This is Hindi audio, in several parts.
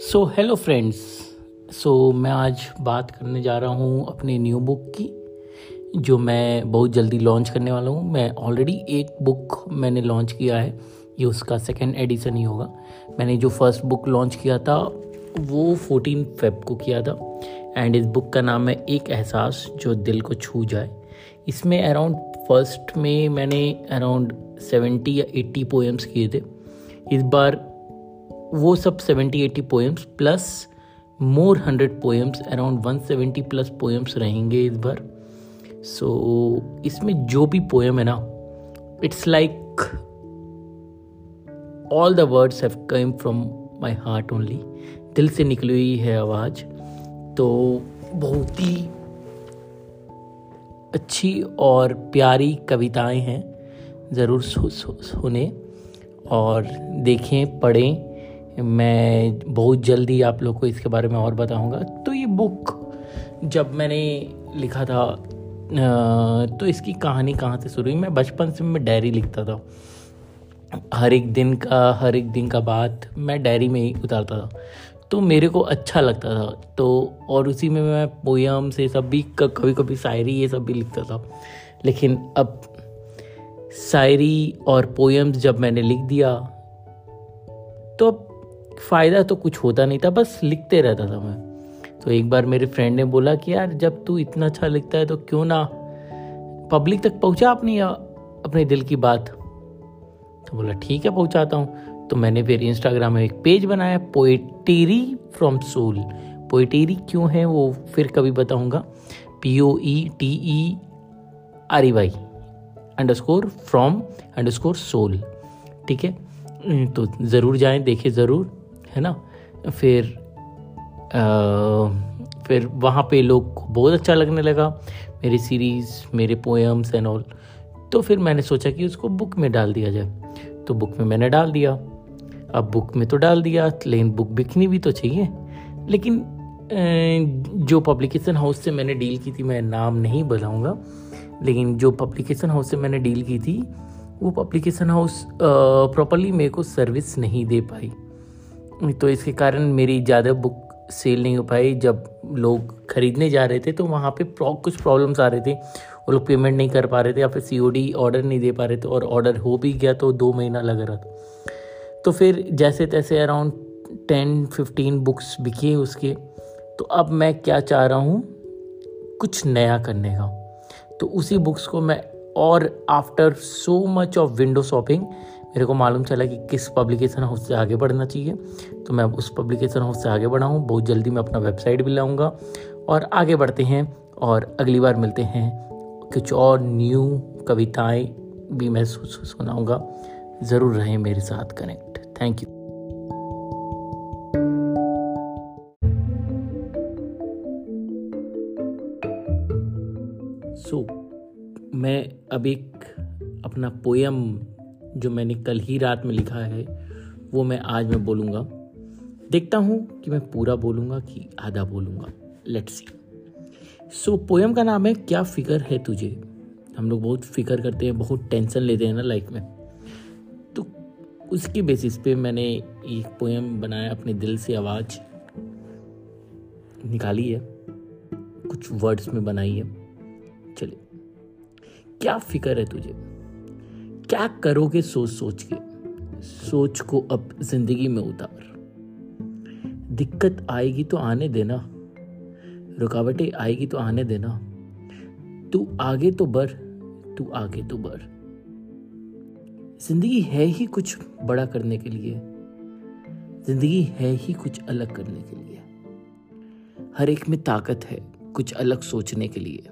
सो हेलो फ्रेंड्स सो मैं आज बात करने जा रहा हूँ अपनी न्यू बुक की, जो मैं बहुत जल्दी लॉन्च करने वाला हूँ। मैं ऑलरेडी एक बुक मैंने लॉन्च किया है, ये उसका सेकेंड एडिशन ही होगा। मैंने जो फ़र्स्ट बुक लॉन्च किया था, वो फोर्टीन फेब को किया था। एंड इस बुक का नाम है एक एहसास जो दिल को छू जाए। इसमें अराउंड फ़र्स्ट में मैंने अराउंड सेवेंटी या एट्टी पोएम्स किए थे। इस बार वो सब seventy eighty poems plus more hundred poems around one seventy plus poems रहेंगे इस बार। सो so, इसमें जो भी पोएम है ना it's like all the words have come from my heart only दिल से निकली हुई है आवाज़। तो बहुत ही अच्छी और प्यारी कविताएँ हैं। ज़रूर सुने और देखें पढ़ें। मैं बहुत जल्दी आप लोग को इसके बारे में और बताऊँगा। तो ये बुक जब मैंने लिखा था तो इसकी कहानी कहाँ से शुरू हुई? मैं बचपन से मैं डायरी लिखता था। हर एक दिन का, हर एक दिन का बात मैं डायरी में ही उतारता था। तो मेरे को अच्छा लगता था। तो और उसी में मैं पोयम से सब भी कभी कभी शायरी ये सब भी लिखता था। लेकिन अब शायरी और पोएम्स जब मैंने लिख दिया तो अब फ़ायदा तो कुछ होता नहीं था, बस लिखते रहता था मैं। तो एक बार मेरे फ्रेंड ने बोला कि यार, जब तू इतना अच्छा लिखता है तो क्यों ना पब्लिक तक पहुँचा अपनी, अपने दिल की बात? तो बोला, ठीक है, पहुंचाता हूँ। तो मैंने फिर इंस्टाग्राम में एक पेज बनाया पोएटेरी फ्रॉम सोल पोएटेरी क्यों है वो फिर कभी बताऊँगा। P O E T E R E Y underscore from underscore soul ठीक है? तो ज़रूर जाएँ, देखें ज़रूर। है ना? फिर आ, फिर वहाँ पे लोग को बहुत अच्छा लगने लगा मेरी सीरीज़ मेरे पोएम्स एंड ऑल तो फिर मैंने सोचा कि उसको बुक में डाल दिया जाए। तो बुक में मैंने डाल दिया। अब बुक में तो डाल दिया लेकिन बुक बिकनी भी तो चाहिए। लेकिन जो पब्लिकेशन हाउस से मैंने डील की थी मैं नाम नहीं बताऊँगा लेकिन जो पब्लिकेशन हाउस से मैंने डील की थी वो पब्लिकेशन हाउस प्रॉपरली मेरे को सर्विस नहीं दे पाई। तो इसके कारण मेरी ज़्यादा बुक सेल नहीं हो पाई। जब लोग खरीदने जा रहे थे तो वहाँ पे कुछ प्रॉब्लम्स आ रहे थे। वो लोग पेमेंट नहीं कर पा रहे थे या फिर सीओडी ऑर्डर नहीं दे पा रहे थे और ऑर्डर हो भी गया तो दो महीना लग रहा था। तो फिर जैसे तैसे अराउंड टेन फिफ्टीन बुक्स बिके उसके। तो अब मैं क्या चाह रहा हूँ, कुछ नया करने का। तो उसी बुक्स को मैं और after so much of window shopping मेरे को मालूम चला कि किस पब्लिकेशन हाउस से आगे बढ़ना चाहिए। तो मैं उस पब्लिकेशन हाउस से आगे बढ़ा हूँ बहुत जल्दी मैं अपना वेबसाइट भी लाऊँगा। और आगे बढ़ते हैं और अगली बार मिलते हैं। कुछ और न्यू कविताएँ भी मैं सुनाऊँगा। ज़रूर रहें मेरे साथ connect thank you so so, मैं अब एक अपना पोयम जो मैंने कल ही रात में लिखा है, वो मैं आज मैं बोलूँगा। देखता हूँ कि मैं पूरा बोलूँगा कि आधा बोलूँगा। लेट्स सी सो पोयम का नाम है, क्या फ़िक्र है तुझे? हम लोग बहुत फ़िक्र करते हैं, बहुत टेंशन लेते हैं ना लाइफ में। तो उसके बेसिस पे मैंने एक पोयम बनाया अपने दिल से आवाज़। निकाली है। कुछ वर्ड्स में बनाई है। चलिए। क्या फ़िक्र है तुझे? क्या करोगे सोच सोच के? सोच को अब ज़िंदगी में उतार। दिक्कत आएगी तो आने देना। रुकावटें आएगी तो आने देना। तू आगे तो बढ़, तू आगे तो बढ़। ज़िंदगी है ही कुछ बड़ा करने के लिए। ज़िंदगी है ही कुछ अलग करने के लिए। हर एक में ताकत है कुछ अलग सोचने के लिए।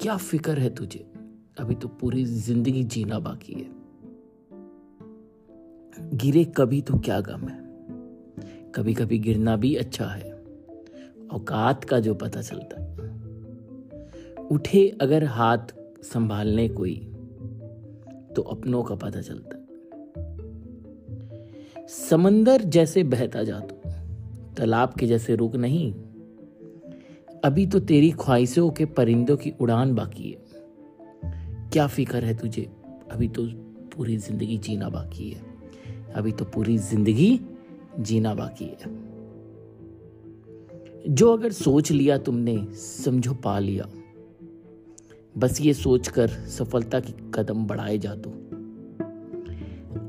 क्या फ़िक्र है तुझे? अभी तो पूरी ज़िंदगी जीना बाकी है। गिरे कभी तो क्या गम है? कभी कभी गिरना भी अच्छा है। औकात का जो पता चलता है। उठे अगर हाथ संभालने कोई तो अपनों का पता चलता है। समंदर जैसे बहता जा तो तालाब के जैसे रुक नहीं। अभी तो तेरी ख्वाहिशों के परिंदों की उड़ान बाकी है। क्या फ़िक्र है तुझे? अभी तो पूरी ज़िंदगी जीना बाकी है। अभी तो पूरी ज़िंदगी जीना बाकी है। जो अगर सोच लिया तुमने, समझो पा लिया। बस ये सोचकर सफलता की कदम बढ़ाए जा दो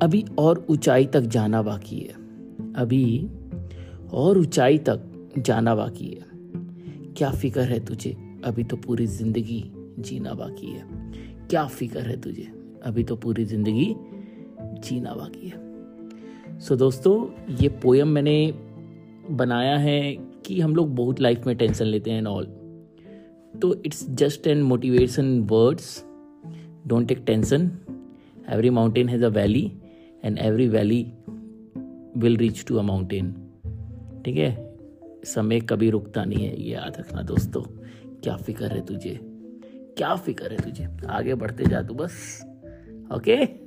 अभी और ऊंचाई तक जाना बाकी है। अभी और ऊंचाई तक जाना बाकी है। क्या फ़िक्र है तुझे? अभी तो पूरी ज़िंदगी जीना बाकी है। क्या फ़िक्र है तुझे? अभी तो पूरी ज़िंदगी जीना बाकी है। सो so, दोस्तों ये पोयम मैंने बनाया है कि हम लोग बहुत लाइफ में टेंशन लेते हैं एंड ऑल तो it's just an motivation words don't take tension every mountain has a valley and every valley will reach to a mountain ठीक है? समय कभी रुकता नहीं है ये याद रखना दोस्तों। क्या फ़िक्र है तुझे? क्या फ़िक्र है तुझे? आगे बढ़ते जा तू बस। ओके